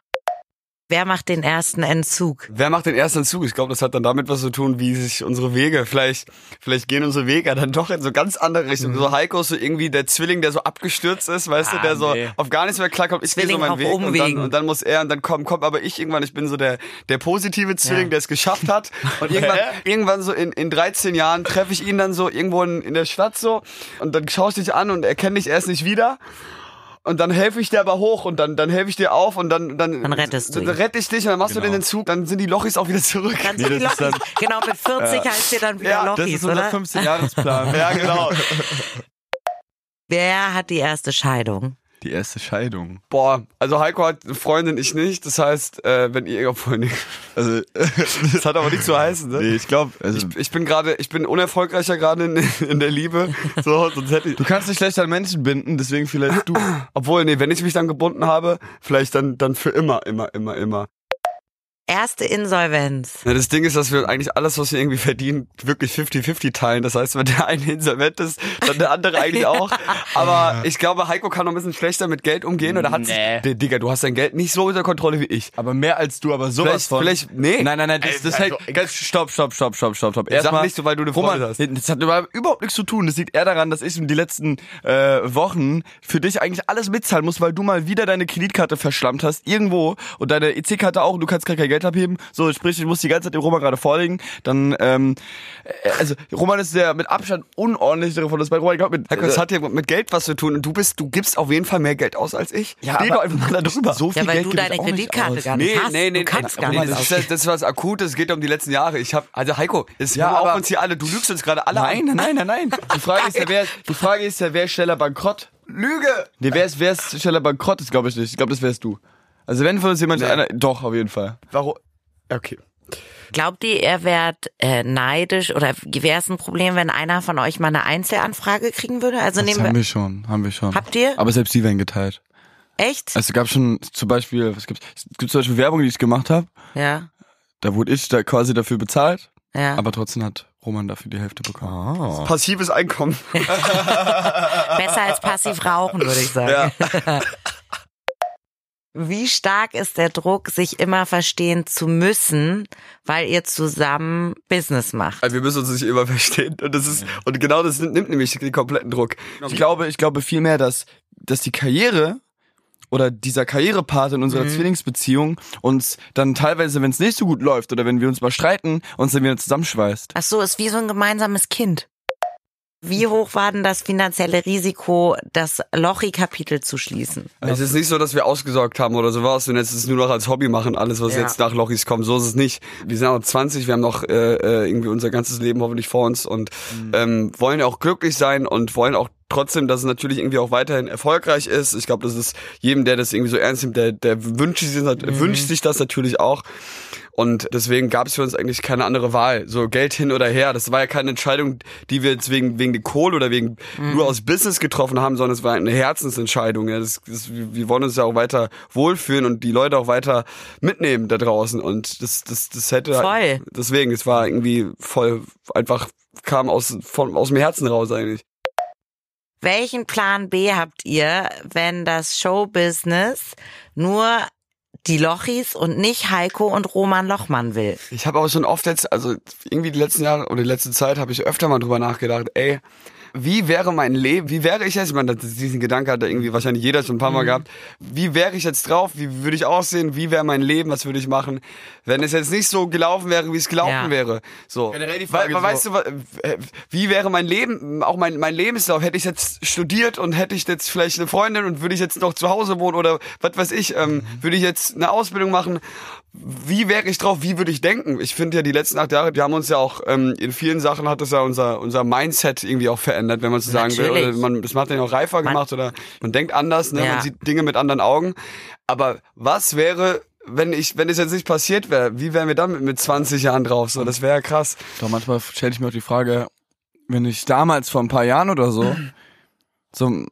Wer macht den ersten Entzug? Wer macht den ersten Zug? Ich glaube, das hat dann damit was zu tun, wie sich unsere Wege, vielleicht, vielleicht gehen unsere Wege dann doch in so ganz andere Richtungen. So Heiko ist so irgendwie der Zwilling, der so abgestürzt ist, weißt du, Ah, der so nee. auf gar nichts mehr klarkommt. Ich gehe so meinen Weg und dann, und dann muss er und dann kommt, kommt aber ich irgendwann, ich bin so der, der positive Zwilling, Ja. der es geschafft hat. Und irgendwann, irgendwann so in, in 13 Jahren treffe ich ihn dann so irgendwo in, in der Stadt so und dann schaue ich dich an und erkenne dich erst nicht wieder. Und dann helfe ich dir aber hoch und dann, dann helfe ich dir auf und dann, dann, Dann rettest du dann ihn. rette ich dich und dann machst du Genau. den Zug, dann sind die Lochis auch wieder zurück. Dann sind die das ist Lochis. Genau, mit 40 heißt ihr dann wieder Ja, das Das Lochis, ist unser oder? 15-Jahresplan. Ja, genau. Wer hat die erste Scheidung? Die erste Scheidung. Boah, also Heiko hat eine Freundin, ich nicht. Das heißt, äh, wenn ihr obwohl nicht. Also, Das hat aber nichts zu heißen, ne? nee, ich glaube, also, Ich, ich bin gerade, ich bin unerfolgreicher gerade in, in der Liebe. So, sonst hätte ich. du kannst dich schlecht an Menschen binden, deswegen vielleicht du. Obwohl, nee, wenn ich mich dann gebunden habe, vielleicht dann, dann für immer, immer, immer, immer. Erste Insolvenz. Ja, das Ding ist, dass wir eigentlich alles, was wir irgendwie verdienen, wirklich 50-50 teilen. Das heißt, wenn der eine insolvent ist, dann der andere eigentlich auch. Aber ich glaube, Heiko kann noch ein bisschen schlechter mit Geld umgehen. Oder hat Nee. sich, Digga, du hast dein Geld nicht so unter Kontrolle wie ich. Aber mehr als du, aber sowas Vielleicht, von. vielleicht, nee. Nein, nein, nein, das, Ey, das also, hält, ganz, stopp, stopp, stopp, stopp, stopp, stopp. Sag nicht so, weil du eine Roman, Freundin hast. das hat überhaupt überhaupt nichts zu tun. Das liegt eher daran, dass ich in die letzten äh, Wochen für dich eigentlich alles mitzahlen muss, weil du mal wieder deine Kreditkarte verschlammt hast, irgendwo, und deine EC-Karte auch, und du kannst gar kein Geld abheben. So, sprich, ich muss die ganze Zeit dem Roman gerade vorlegen. Dann, ähm, äh, also, Roman ist der mit Abstand unordentlichere von uns beiden. Roman, ich glaub, mit, Heiko, das hat ja mit Geld was zu tun und du bist, du gibst auf jeden Fall mehr Geld aus als ich. ja, Steh aber doch einfach mal da drüber. So viel Ja, weil Geld du deine Kreditkarte gar nicht Nee, hast. nee, nee, du kannst nee, gar nicht das, ist, das ist was Akutes, es geht um die letzten Jahre. Ich hab, also Heiko, es Ja, aber- uns hier alle, du lügst uns gerade alle Nein, an. nein, nein, nein, nein. Die Frage ist ja, wer, die Frage ist ja, wer ist schneller bankrott? Lüge! Nee, wer ist, wer ist schneller bankrott? Das glaube ich nicht. Ich glaube, das wärst du. Also wenn von uns jemand Nee. einer, doch, auf jeden Fall. Warum? Okay. Glaubt ihr, ihr wärt äh, neidisch oder wäre es ein Problem, wenn einer von euch mal eine Einzelanfrage kriegen würde? Also Das nehmen haben wir, wir schon, haben wir schon. Habt ihr? Aber selbst die werden geteilt. Echt? Also es gab schon zum Beispiel, was gibt's? Es gibt zum Beispiel Werbung, die ich gemacht habe. Ja. Da wurde ich da quasi dafür bezahlt, Ja. aber trotzdem hat Roman dafür die Hälfte bekommen. oh. Passives Einkommen. Besser als passiv rauchen, würde ich sagen. Wie stark ist der Druck, sich immer verstehen zu müssen, weil ihr zusammen Business macht? Also wir müssen uns nicht immer verstehen. Und das ist, und genau das nimmt, nämlich den kompletten Druck. Ich glaube, ich glaube vielmehr, dass, dass die Karriere oder dieser Karrierepart in unserer Zwillingsbeziehung uns dann teilweise, wenn es nicht so gut läuft oder wenn wir uns mal streiten, uns dann wieder zusammenschweißt. Ach so, ist wie so ein gemeinsames Kind. Wie hoch war denn das finanzielle Risiko, das Lochi-Kapitel zu schließen? Es ist nicht so, dass wir ausgesorgt haben oder sowas und jetzt ist es nur noch als Hobby machen, alles, was Ja. jetzt nach Lochis kommt. So ist es nicht. Wir sind auch 20, wir haben noch äh, äh, irgendwie unser ganzes Leben hoffentlich vor uns und ähm, wollen ja auch glücklich sein und wollen auch trotzdem, dass es natürlich irgendwie auch weiterhin erfolgreich ist. Ich glaube, das ist jedem, der das irgendwie so ernst nimmt, der, der wünscht, sich, wünscht sich das natürlich auch. Und deswegen gab es für uns eigentlich keine andere Wahl. So Geld hin oder her. Das war ja keine Entscheidung, die wir jetzt wegen, wegen der Kohle oder wegen nur aus Business getroffen haben, sondern es war eine Herzensentscheidung. Ja, das, das, wir wollen uns ja auch weiter wohlfühlen und die Leute auch weiter mitnehmen da draußen. Und das, das, das hätte Voll. deswegen, es war irgendwie voll einfach kam aus, von, aus dem Herzen raus eigentlich. Welchen Plan B habt ihr, wenn das Showbusiness nur die Lochis und nicht Heiko und Roman Lochmann will? Ich habe aber schon oft jetzt, also irgendwie die letzten Jahre oder die letzte Zeit habe ich öfter mal drüber nachgedacht, ey, wie wäre mein Leben, wie wäre ich jetzt, ich meine, diesen Gedanke hat da irgendwie wahrscheinlich jeder schon ein paar Mal gehabt, wie wäre ich jetzt drauf, wie würde ich aussehen, wie wäre mein Leben, was würde ich machen, wenn es jetzt nicht so gelaufen wäre, wie es gelaufen Ja. wäre. So. Generell die Frage weil, so- weißt du, wie wäre mein Leben, auch mein, mein Lebenslauf, hätte ich jetzt studiert und hätte ich jetzt vielleicht eine Freundin und würde ich jetzt noch zu Hause wohnen oder was weiß ich, ähm, würde ich jetzt eine Ausbildung machen, wie wäre ich drauf, wie würde ich denken? Ich finde ja die letzten acht Jahre, die haben uns ja auch, ähm, in vielen Sachen hat das ja unser, unser Mindset irgendwie auch verändert, wenn man so sagen will. Natürlich. Oder man, das hat den auch reifer Man- gemacht oder man denkt anders, ne? Ja. man sieht Dinge mit anderen Augen. Aber was wäre, wenn ich, wenn es jetzt nicht passiert wäre, wie wären wir dann mit, mit 20 Jahren drauf? So, das wäre ja krass. Doch manchmal stelle ich mir auch die Frage, wenn ich damals vor ein paar Jahren oder so, so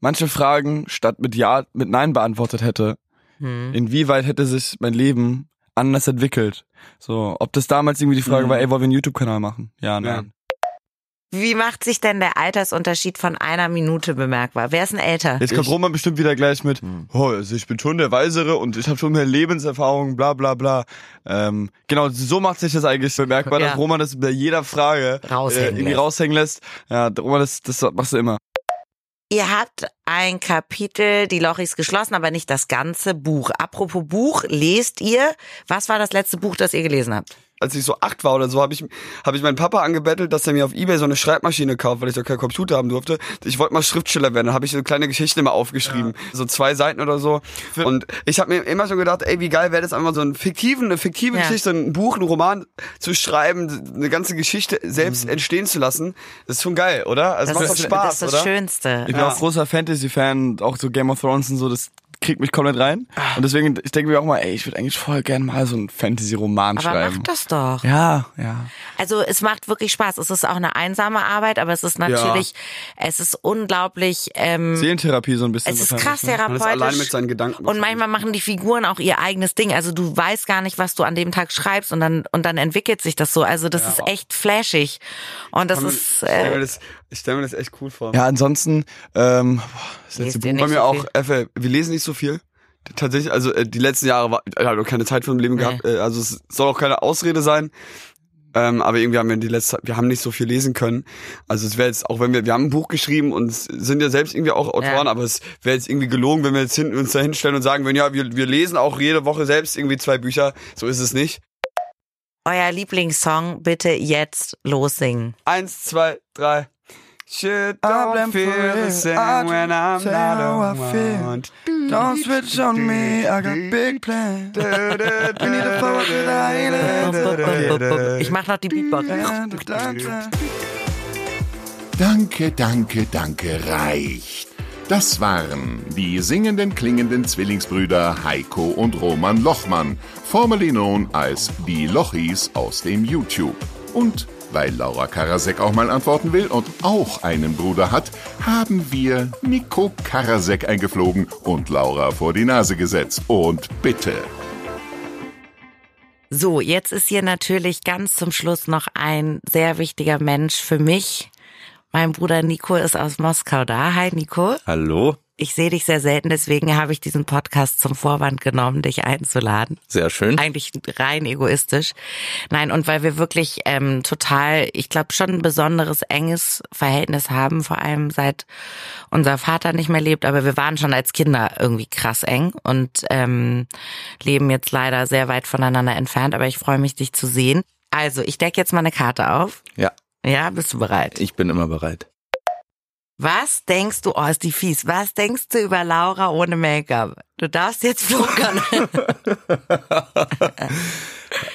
manche Fragen statt mit Ja, mit Nein beantwortet hätte, Hm. inwieweit hätte sich mein Leben anders entwickelt? So, ob das damals irgendwie die Frage Mhm. war, ey, wollen wir einen YouTube-Kanal machen? Ja, nein. Wie macht sich denn der Altersunterschied von einer Minute bemerkbar? Wer ist denn älter? Jetzt kommt Ich- Roman bestimmt wieder gleich mit, oh, also ich bin schon der Weisere und ich habe schon mehr Lebenserfahrung, bla bla bla. Ähm, genau, so macht sich das eigentlich bemerkbar, Ja. dass Roman das bei jeder Frage Raushängen irgendwie lässt. raushängen lässt. Ja, Roman, das, das machst du immer. Ihr habt ein Kapitel, die Lochis geschlossen, aber nicht das ganze Buch. Apropos Buch, lest ihr? Was war das letzte Buch, das ihr gelesen habt? Als ich so acht war oder so, habe ich, hab ich meinen Papa angebettelt, dass er mir auf Ebay so eine Schreibmaschine kauft, weil ich doch keinen Computer haben durfte. Ich wollte mal Schriftsteller werden. Dann habe ich so kleine Geschichten immer aufgeschrieben. So zwei Seiten oder so. Und ich habe mir immer schon gedacht, ey, wie geil wäre das einfach so einen fiktiven, eine fiktive Ja. Geschichte, ein Buch, ein Roman zu schreiben, eine ganze Geschichte selbst entstehen zu lassen. Das ist schon geil, oder? Also Das macht ist, Spaß, das, ist das oder? Schönste. Ich bin auch großer Fantasy-Fan, auch so Game of Thrones und so, das kriegt mich komplett rein. Und deswegen, ich denke mir auch mal, ey, ich würde eigentlich voll gerne mal so einen Fantasy-Roman Aber schreiben. mach das doch. Ja, ja. Also es macht wirklich Spaß. Es ist auch eine einsame Arbeit, aber es ist natürlich, es ist unglaublich, ähm, Seelentherapie so ein bisschen. es ist krass ne? Man ist allein mit therapeutisch. seinen Gedanken. Und manchmal machen die Figuren auch ihr eigenes Ding. Also du weißt gar nicht, was du an dem Tag schreibst und dann und dann entwickelt sich das so. Also das ist echt flashig. Und das ist äh, das, ich stell mir das echt cool vor. Ja, ansonsten, ähm, boah, das letzte Buch. Bei mir so auch? Effe, wir lesen nicht so viel. Tatsächlich, also äh, die letzten Jahre war, ich habe keine Zeit für ein Leben gehabt. Äh, also es soll auch keine Ausrede sein. Ähm, aber irgendwie haben wir die letzte, wir haben nicht so viel lesen können. Also es wäre jetzt, auch wenn wir, wir haben ein Buch geschrieben und sind ja selbst irgendwie auch Autoren, Ja. aber es wäre jetzt irgendwie gelogen, wenn wir jetzt hin, uns da hinstellen und sagen würden, ja, wir, wir lesen auch jede Woche selbst irgendwie zwei Bücher. So ist es nicht. euer Lieblingssong. Bitte jetzt lossingen. Eins, zwei, drei. Shit don't feel the same when I'm not around. Don't switch on me, I got big plans. We need to fuck with Ich mach noch die Beatbox. Danke, danke, danke, reicht. Das waren die singenden, klingenden Zwillingsbrüder Heiko und Roman Lochmann, formerly known als die Lochis aus dem YouTube. Und Weil Laura Karasek auch mal antworten will und auch einen Bruder hat, haben wir Nico Karasek eingeflogen und Laura vor die Nase gesetzt. Und bitte. So, jetzt ist hier natürlich ganz zum Schluss noch ein sehr wichtiger Mensch für mich. Mein Bruder Nico ist aus Moskau da. Hi Nico. Hallo, Ich sehe dich sehr selten, deswegen habe ich diesen Podcast zum Vorwand genommen, dich einzuladen. sehr schön. Eigentlich rein egoistisch. Nein, und weil wir wirklich ähm, total, ich glaube, schon ein besonderes, enges Verhältnis haben, vor allem seit unser Vater nicht mehr lebt, aber wir waren schon als Kinder irgendwie krass eng und ähm, leben jetzt leider sehr weit voneinander entfernt, aber ich freue mich, dich zu sehen. Also, ich decke jetzt mal eine Karte auf. Ja, Ja, bist du bereit? ich bin immer bereit. Was denkst du, oh, ist die fies, was denkst du über Laura ohne Make-up? Du darfst jetzt flunkern.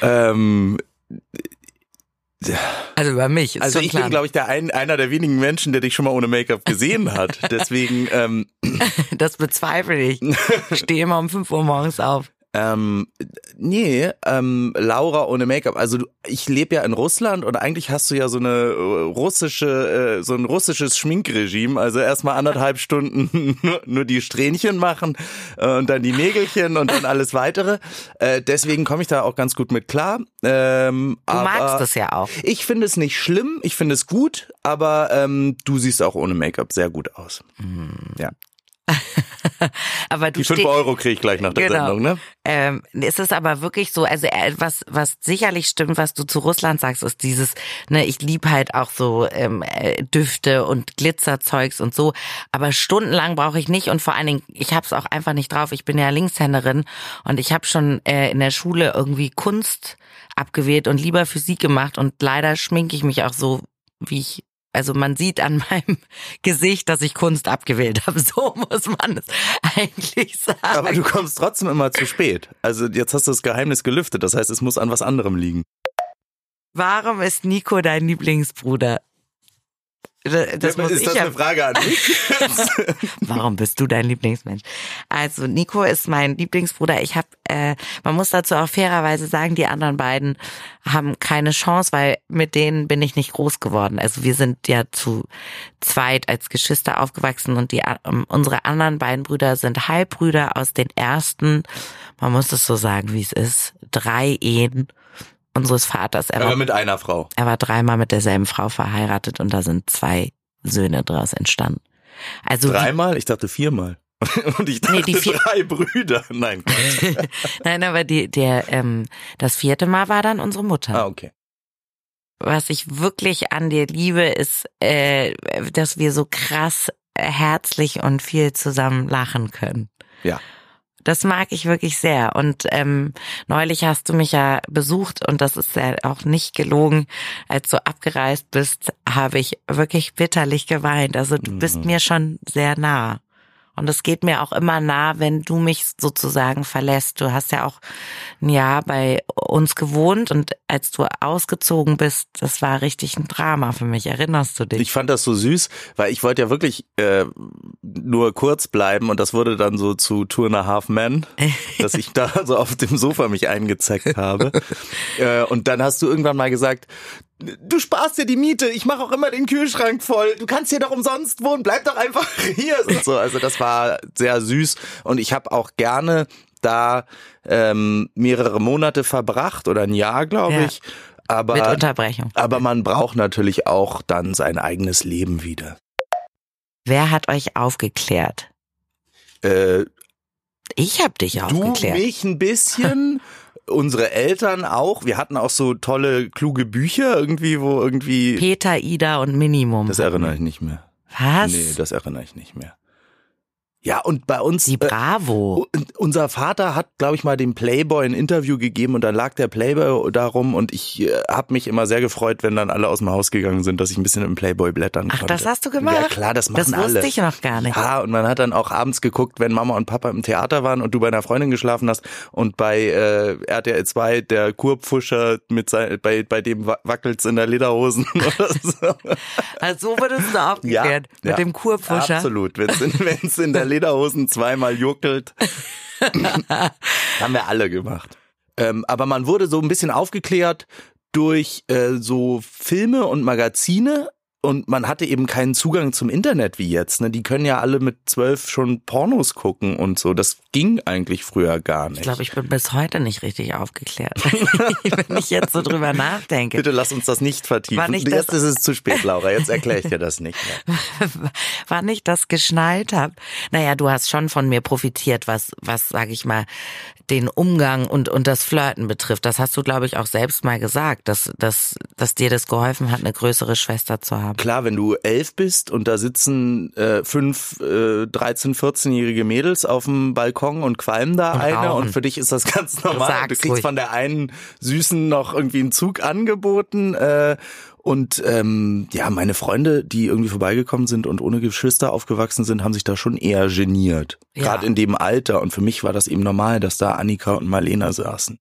Ähm, also über mich, also ich klar. bin, glaube ich, der ein, einer der wenigen Menschen, der dich schon mal ohne Make-up gesehen hat. Deswegen, ähm, Das bezweifle ich. Ich stehe immer um 5 Uhr morgens auf. Ähm, nee, ähm, Laura ohne Make-up. Also du, ich lebe ja in Russland und eigentlich hast du ja so eine äh, russische, äh, so ein russisches Schminkregime. Also erstmal anderthalb Stunden nur, nur die Strähnchen machen äh, und dann die Nägelchen und dann alles weitere. Äh, deswegen komme ich da auch ganz gut mit klar. Ähm, Du magst das ja auch. Ich finde es nicht schlimm, ich finde es gut, aber ähm, du siehst auch ohne Make-up sehr gut aus. Ja. Aber du Die 5 steh- Euro kriege ich gleich nach der Genau. Sendung, ne? Ähm, ist es aber wirklich so, also äh, was, sicherlich stimmt, was du zu Russland sagst, ist dieses, ne, ich lieb halt auch so ähm, äh, Düfte und Glitzerzeugs und so, aber stundenlang brauche ich nicht und vor allen Dingen, ich hab's auch einfach nicht drauf. Ich bin ja Linkshänderin und ich habe schon äh, in der Schule irgendwie Kunst abgewählt und lieber Physik gemacht und leider schminke ich mich auch so, wie ich also man sieht an meinem Gesicht, dass ich Kunst abgewählt habe. So muss man es eigentlich sagen. Aber du kommst trotzdem immer zu spät. Also jetzt hast du das Geheimnis gelüftet. Das heißt, es muss an was anderem liegen. Warum ist Nico dein Lieblingsbruder? Das das muss ist ich das ja. eine Frage an mich? Warum bist du dein Lieblingsmensch? Also Nico ist mein Lieblingsbruder. Ich habe, äh, man muss dazu auch fairerweise sagen, die anderen beiden haben keine Chance, weil mit denen bin ich nicht groß geworden. Also wir sind ja zu zweit als Geschwister aufgewachsen und die ähm, unsere anderen beiden Brüder sind Halbbrüder aus den ersten, man muss es so sagen, wie es ist, drei Ehen unseres Vaters. Er war mit einer Frau. er war dreimal mit derselben Frau verheiratet und da sind zwei Söhne draus entstanden. Also Dreimal? Ich dachte viermal. Und ich dachte Nee, die vier- drei Brüder. Nein. Nein, aber die, der, ähm, das vierte Mal war dann unsere Mutter. Ah, okay. Was ich wirklich an dir liebe, ist, äh, dass wir so krass herzlich und viel zusammen lachen können. Ja. Das mag ich wirklich sehr. Und ähm, neulich hast du mich ja besucht und das ist ja auch nicht gelogen. Als du abgereist bist, habe ich wirklich bitterlich geweint. Also du bist Mhm. mir schon sehr nah. Und es geht mir auch immer nah, wenn du mich sozusagen verlässt. Du hast ja auch ein Jahr bei uns gewohnt und als du ausgezogen bist, das war richtig ein Drama für mich. Erinnerst du dich? Ich fand das so süß, weil ich wollte ja wirklich äh, nur kurz bleiben und das wurde dann so zu Two and a Half Men, dass ich da so auf dem Sofa mich eingezeckt habe. äh, und dann hast du irgendwann mal gesagt, du sparst dir die Miete, ich mache auch immer den Kühlschrank voll, du kannst hier doch umsonst wohnen, bleib doch einfach hier. Und so, also das war sehr süß und ich habe auch gerne da ähm, mehrere Monate verbracht oder ein Jahr, glaube Ja. ich. Aber Mit Unterbrechung. aber man braucht natürlich auch dann sein eigenes Leben wieder. Wer hat euch aufgeklärt? Äh, Ich hab dich du, aufgeklärt. mich ein bisschen, unsere Eltern auch. Wir hatten auch so tolle, kluge Bücher irgendwie, wo irgendwie... Peter, Ida und Minimum. Das erinnere ich nicht mehr. Was? Nee, das erinnere ich nicht mehr. Ja, und bei uns... Die äh, Bravo. Und Unser Vater hat, glaube ich, mal dem Playboy ein Interview gegeben und dann lag der Playboy darum und ich äh, habe mich immer sehr gefreut, wenn dann alle aus dem Haus gegangen sind, dass ich ein bisschen im Playboy blättern Ach, konnte. das hast du gemacht? Ja klar, das machen Das wusste alle. ich noch gar nicht. Ja, und man hat dann auch abends geguckt, wenn Mama und Papa im Theater waren und du bei einer Freundin geschlafen hast und bei äh, RTL 2 der Kurpfuscher mit sein, bei bei dem wa- wackelt's in der Lederhosen oder so. Also so wurdest du aufgeklärt. Mit ja. dem Kurpfuscher. Absolut, wenn's in, wenn's in der Lederhosen zweimal juckelt. haben wir alle gemacht. Ähm, aber man wurde so ein bisschen aufgeklärt, durch äh, so Filme und Magazine und man hatte eben keinen Zugang zum Internet wie jetzt. Ne? Die können ja alle mit zwölf schon Pornos gucken und so. Das ging eigentlich früher gar nicht. Ich glaube, ich bin bis heute nicht richtig aufgeklärt. Wenn ich jetzt so drüber nachdenke. Bitte lass uns das nicht vertiefen. Nicht jetzt ist es zu spät, Laura. Jetzt erkläre ich dir das nicht mehr. wann ich das geschnallt habe. Naja, du hast schon von mir profitiert, was, was sag ich mal, den Umgang und, und das Flirten betrifft. Das hast du, glaube ich, auch selbst mal gesagt, dass, dass, dass dir das geholfen hat, eine größere Schwester zu haben. Klar, wenn du elf bist und da sitzen äh, fünf, äh, 13, 14-jährige Mädels auf dem Balkon und qualmen da Und eine rauchen. und für dich ist das ganz normal. Sag's du kriegst ruhig. von der einen Süßen noch irgendwie einen Zug angeboten. Äh, und ähm, ja, meine Freunde, die irgendwie vorbeigekommen sind und ohne Geschwister aufgewachsen sind, haben sich da schon eher geniert. Ja. Gerade in dem Alter. Und für mich war das eben normal, dass da Annika und Marlena saßen.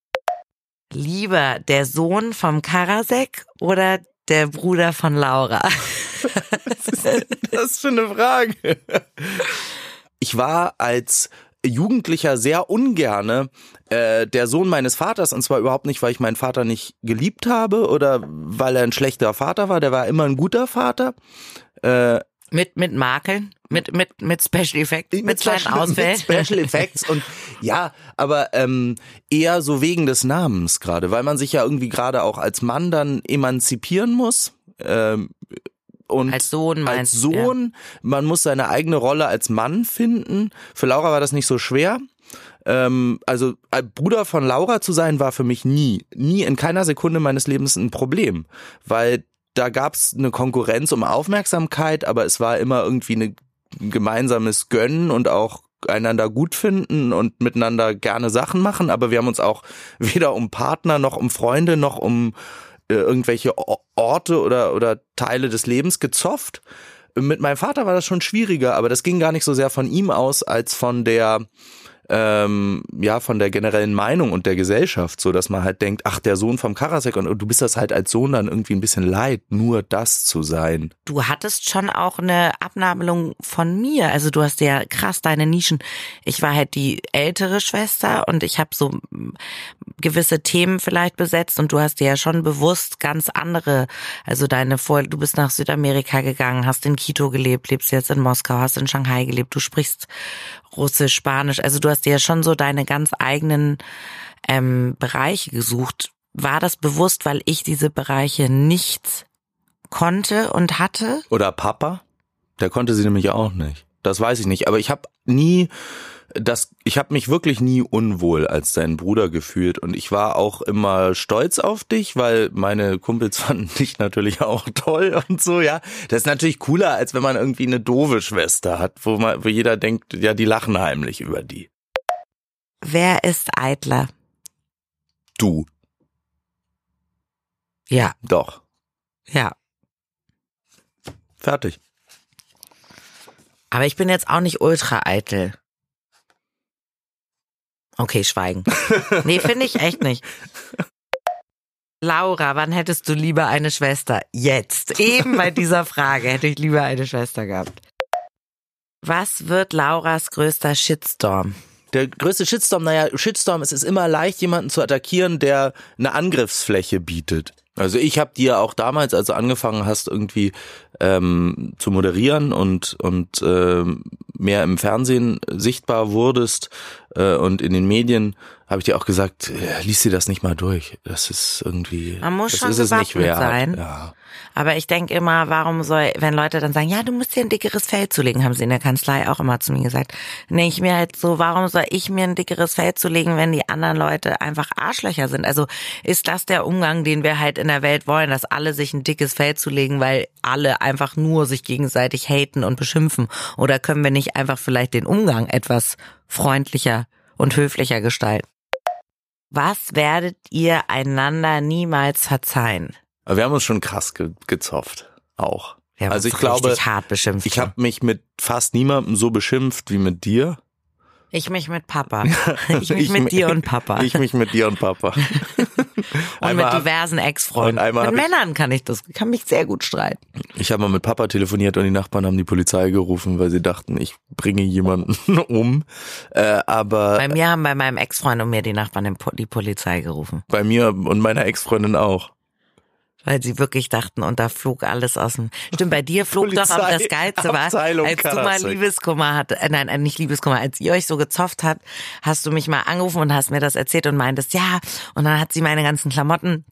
Lieber der Sohn vom Karasek oder der Bruder von Laura? Das ist für eine Frage. Ich war als Jugendlicher sehr ungerne äh, der Sohn meines Vaters und zwar überhaupt nicht, weil ich meinen Vater nicht geliebt habe oder weil er ein schlechter Vater war. Der war immer ein guter Vater. Äh, Mit, mit Makeln? Mit, mit, mit Special Effects? Mit, kleinen Special- Ausfällen? Mit Special Effects und ja, aber ähm, eher so wegen des Namens gerade, weil man sich ja irgendwie gerade auch als Mann dann emanzipieren muss. Ähm, und Als Sohn als meinst du, Sohn, man muss seine eigene Rolle als Mann finden. Für Laura war das nicht so schwer. Ähm, also äh, Bruder von Laura zu sein war für mich nie, nie in keiner Sekunde meines Lebens ein Problem, weil da gab's eine Konkurrenz um Aufmerksamkeit, aber es war immer irgendwie ein gemeinsames Gönnen und auch einander gut finden und miteinander gerne Sachen machen, aber wir haben uns auch weder um Partner noch um Freunde noch um äh, irgendwelche Orte oder, oder Teile des Lebens gezofft. Mit meinem Vater war das schon schwieriger, aber das ging gar nicht so sehr von ihm aus, als von der ähm, ja von der generellen Meinung und der Gesellschaft, so dass man halt denkt, ach der Sohn vom Karasek und, und du bist das halt als Sohn dann irgendwie ein bisschen leid, nur das zu sein. du hattest schon auch eine Abnabelung von mir. Also du hast ja krass deine Nischen. Ich war halt die ältere Schwester und ich habe so gewisse Themen vielleicht besetzt und du hast ja schon bewusst ganz andere, also deine Vor du bist nach Südamerika gegangen, hast in Quito gelebt, lebst jetzt in Moskau, hast in Shanghai gelebt, du sprichst Russisch, Spanisch. Also du hast dir ja schon so deine ganz eigenen ähm, Bereiche gesucht. War das bewusst, weil ich diese Bereiche nicht konnte und hatte? Oder Papa? Der konnte sie nämlich auch nicht. Das weiß ich nicht. Aber ich habe nie das, ich habe mich wirklich nie unwohl als dein Bruder gefühlt und ich war auch immer stolz auf dich, weil meine Kumpels fanden dich natürlich auch toll und so, ja. Das ist natürlich cooler, als wenn man irgendwie eine doofe Schwester hat, wo man, wo jeder denkt, ja, die lachen heimlich über die. Wer ist eitler? Du, Ja, doch. ja. Fertig. Aber ich bin jetzt auch nicht ultra eitel. Okay, schweigen. Nee, finde ich echt nicht. Laura, wann hättest du lieber eine Schwester? Jetzt. Eben bei dieser Frage hätte ich lieber eine Schwester gehabt. Was wird Lauras größter Shitstorm? Der größte Shitstorm, naja, Shitstorm, es ist immer leicht, jemanden zu attackieren, der eine Angriffsfläche bietet. Also ich habe dir auch damals, als du angefangen hast, irgendwie ähm, zu moderieren und und ähm, mehr im Fernsehen sichtbar wurdest äh, und in den Medien, habe ich dir auch gesagt, äh, lies dir das nicht mal durch. Das ist irgendwie, Man muss das schon ist es nicht wert. sein. Ja. Aber ich denke immer, warum soll, wenn Leute dann sagen, ja, du musst dir ein dickeres Fell zulegen, haben sie in der Kanzlei auch immer zu mir gesagt. Denke ich mir halt so, warum soll ich mir ein dickeres Fell zulegen, wenn die anderen Leute einfach Arschlöcher sind? Also ist das der Umgang, den wir halt in der Welt wollen, dass alle sich ein dickes Fell zulegen, weil alle einfach nur sich gegenseitig haten und beschimpfen? Oder können wir nicht einfach vielleicht den Umgang etwas freundlicher und höflicher gestalten? Was werdet ihr einander niemals verzeihen? Wir haben uns schon krass ge gezopft. Auch. Wir haben also uns ich glaube, beschimpft. ich habe mich mit fast niemandem so beschimpft wie mit dir. Ich mich mit Papa. Ich mich Ich mit mi- dir und Papa. Ich mich mit dir und Papa. und mit diversen Ex-Freunden. Mit Männern kann ich das, kann mich sehr gut streiten. Ich habe mal mit Papa telefoniert und die Nachbarn haben die Polizei gerufen, weil sie dachten, ich bringe jemanden um. Äh, aber Bei mir haben bei meinem Ex-Freund und mir die Nachbarn die Polizei gerufen. bei mir und meiner Ex-Freundin auch. Weil sie wirklich dachten, und da flog alles aus dem. Stimmt, bei dir flog doch, aber das Geilste war, Abteilung als du mal. Liebeskummer hatte, äh, nein, äh, nicht Liebeskummer, als ihr euch so gezofft habt, hast du mich mal angerufen und hast mir das erzählt und meintest, ja, und dann hat sie meine ganzen Klamotten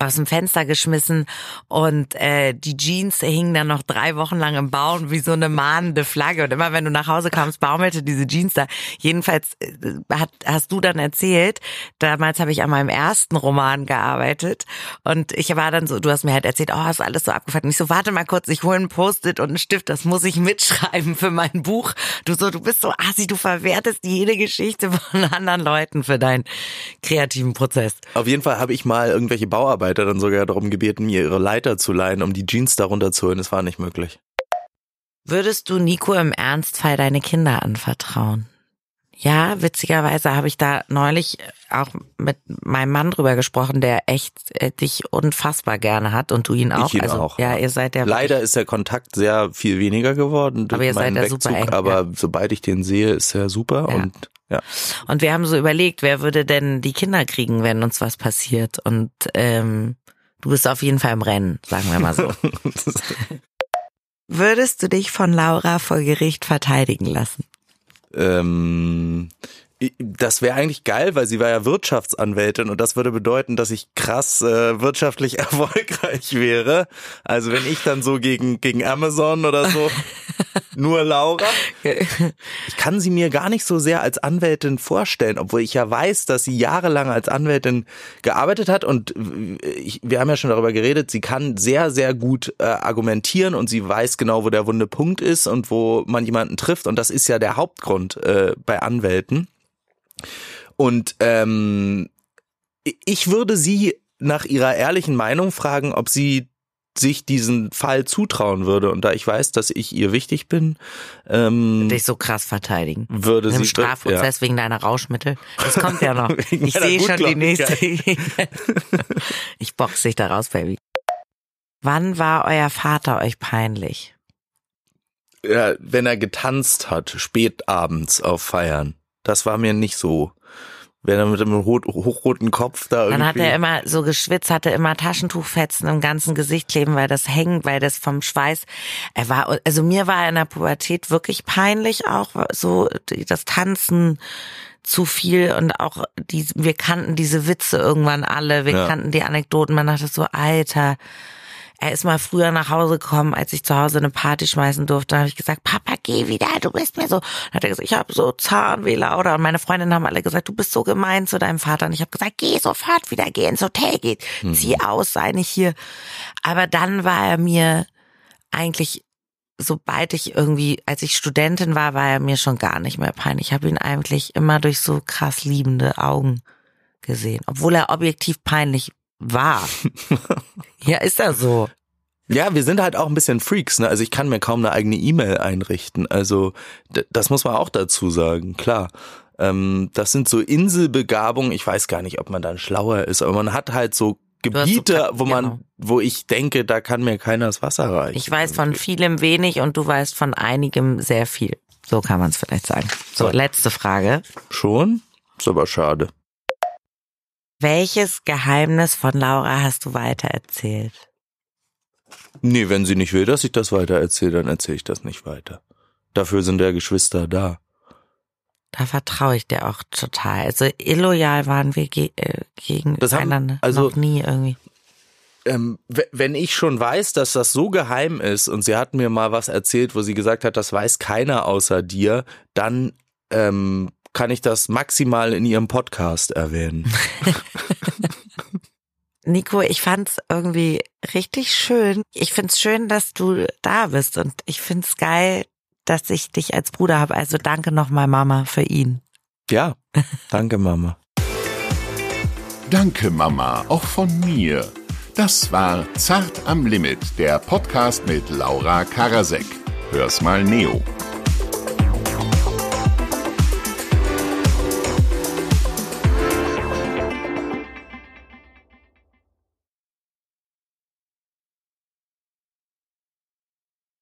aus dem Fenster geschmissen und äh, die Jeans hingen dann noch drei Wochen lang im Baum wie so eine mahnende Flagge und immer wenn du nach Hause kamst, baumelte diese Jeans da. Jedenfalls äh, hat, hast du dann erzählt, damals habe ich an meinem ersten Roman gearbeitet und ich war dann so, du hast mir halt erzählt, oh, ist alles so abgefuckt. Und ich so, warte mal kurz, ich hole ein Post-it und einen Stift, das muss ich mitschreiben für mein Buch. Du so, du bist so assi, du verwertest jede Geschichte von anderen Leuten für deinen kreativen Prozess. Auf jeden Fall habe ich mal irgendwelche Bauarbeiter dann sogar darum gebeten, mir ihre Leiter zu leihen, um die Jeans darunter zu holen. Das war nicht möglich. Würdest du Nico im Ernstfall deine Kinder anvertrauen? Ja, witzigerweise habe ich da neulich auch mit meinem Mann drüber gesprochen, der echt äh, dich unfassbar gerne hat und du ihn auch. ihn also auch, ja, ihr seid ja Leider ist der Kontakt sehr viel weniger geworden durch Aber ihr seid meinen ja Wegzug, super eng, aber ja. sobald ich den sehe, ist er super Ja. und ja. Und wir haben so überlegt, wer würde denn die Kinder kriegen, wenn uns was passiert? Und ähm, du bist auf jeden Fall im Rennen, sagen wir mal so. Würdest du dich von Laura vor Gericht verteidigen lassen? Ähm, das wäre eigentlich geil, weil sie war ja Wirtschaftsanwältin und das würde bedeuten, dass ich krass äh, wirtschaftlich erfolgreich wäre. Also wenn ich dann so gegen gegen Amazon oder so nur Laura. Ich kann sie mir gar nicht so sehr als Anwältin vorstellen, obwohl ich ja weiß, dass sie jahrelang als Anwältin gearbeitet hat und ich, wir haben ja schon darüber geredet, sie kann sehr, sehr gut äh, argumentieren und sie weiß genau, wo der wunde Punkt ist und wo man jemanden trifft und das ist ja der Hauptgrund äh, bei Anwälten. Und ähm, ich würde sie nach ihrer ehrlichen Meinung fragen, ob sie sich diesen Fall zutrauen würde. Und da ich weiß, dass ich ihr wichtig bin, ähm, Dich so krass verteidigen. würde Im sie Strafprozess wegen deiner Rauschmittel. Das kommt ja noch. Ich sehe schon die nächste. ich box dich da raus, Baby. Wann war euer Vater euch peinlich? Ja, ja, wenn er getanzt hat, spät abends auf Feiern. Das war mir nicht so. Wenn er mit dem rot, hochroten Kopf da irgendwie. Dann hat er immer so geschwitzt, hatte immer Taschentuchfetzen im ganzen Gesicht kleben, weil das hängt, weil das vom Schweiß. Er war, also mir war er in der Pubertät wirklich peinlich auch, so das Tanzen zu viel und auch die, wir kannten diese Witze irgendwann alle, wir Ja. kannten die Anekdoten, man dachte so, Alter, er ist mal früher nach Hause gekommen, als ich zu Hause eine Party schmeißen durfte. Da habe ich gesagt, Papa, geh wieder, du bist mir so. Dann hat er gesagt, ich habe so Zahnweh, Laura. Und meine Freundinnen haben alle gesagt, du bist so gemein zu deinem Vater. Und ich habe gesagt, geh sofort wieder, geh ins Hotel, geh, zieh aus, sei nicht hier. Aber dann war er mir eigentlich, sobald ich irgendwie, als ich Studentin war, war er mir schon gar nicht mehr peinlich. Ich habe ihn eigentlich immer durch so krass liebende Augen gesehen, obwohl er objektiv peinlich war. ja, ist er so. Ja, wir sind halt auch ein bisschen Freaks, ne? Also ich kann mir kaum eine eigene E-Mail einrichten. Also das muss man auch dazu sagen, klar. Ähm, das sind so Inselbegabungen. Ich weiß gar nicht, ob man dann schlauer ist, aber man hat halt so so Gebiete, Pra- wo man, genau. wo ich denke, da kann mir keiner das Wasser reichen. Ich weiß von vielem wenig und du weißt von einigem sehr viel. So kann man es vielleicht sagen. So, letzte Frage. Schon? Ist aber schade. Welches Geheimnis von Laura hast du weitererzählt? Nee, wenn sie nicht will, dass ich das weiter erzähle, dann erzähle ich das nicht weiter. Dafür sind ja Geschwister da. Da vertraue ich dir auch total. Also illoyal waren wir ge äh, Das haben- gegeneinander also- noch nie irgendwie. ähm, wenn ich schon weiß, dass das so geheim ist und sie hat mir mal was erzählt, wo sie gesagt hat, das weiß keiner außer dir, dann ähm, kann ich das maximal in ihrem Podcast erwähnen. Nico, ich fand's irgendwie richtig schön. Ich find's schön, dass du da bist und ich find's geil, dass ich dich als Bruder habe. Also danke nochmal, Mama, für ihn. Ja, danke Mama. Danke, Mama, auch von mir. Das war Zart am Limit, der Podcast mit Laura Karasek. Hör's mal Neo.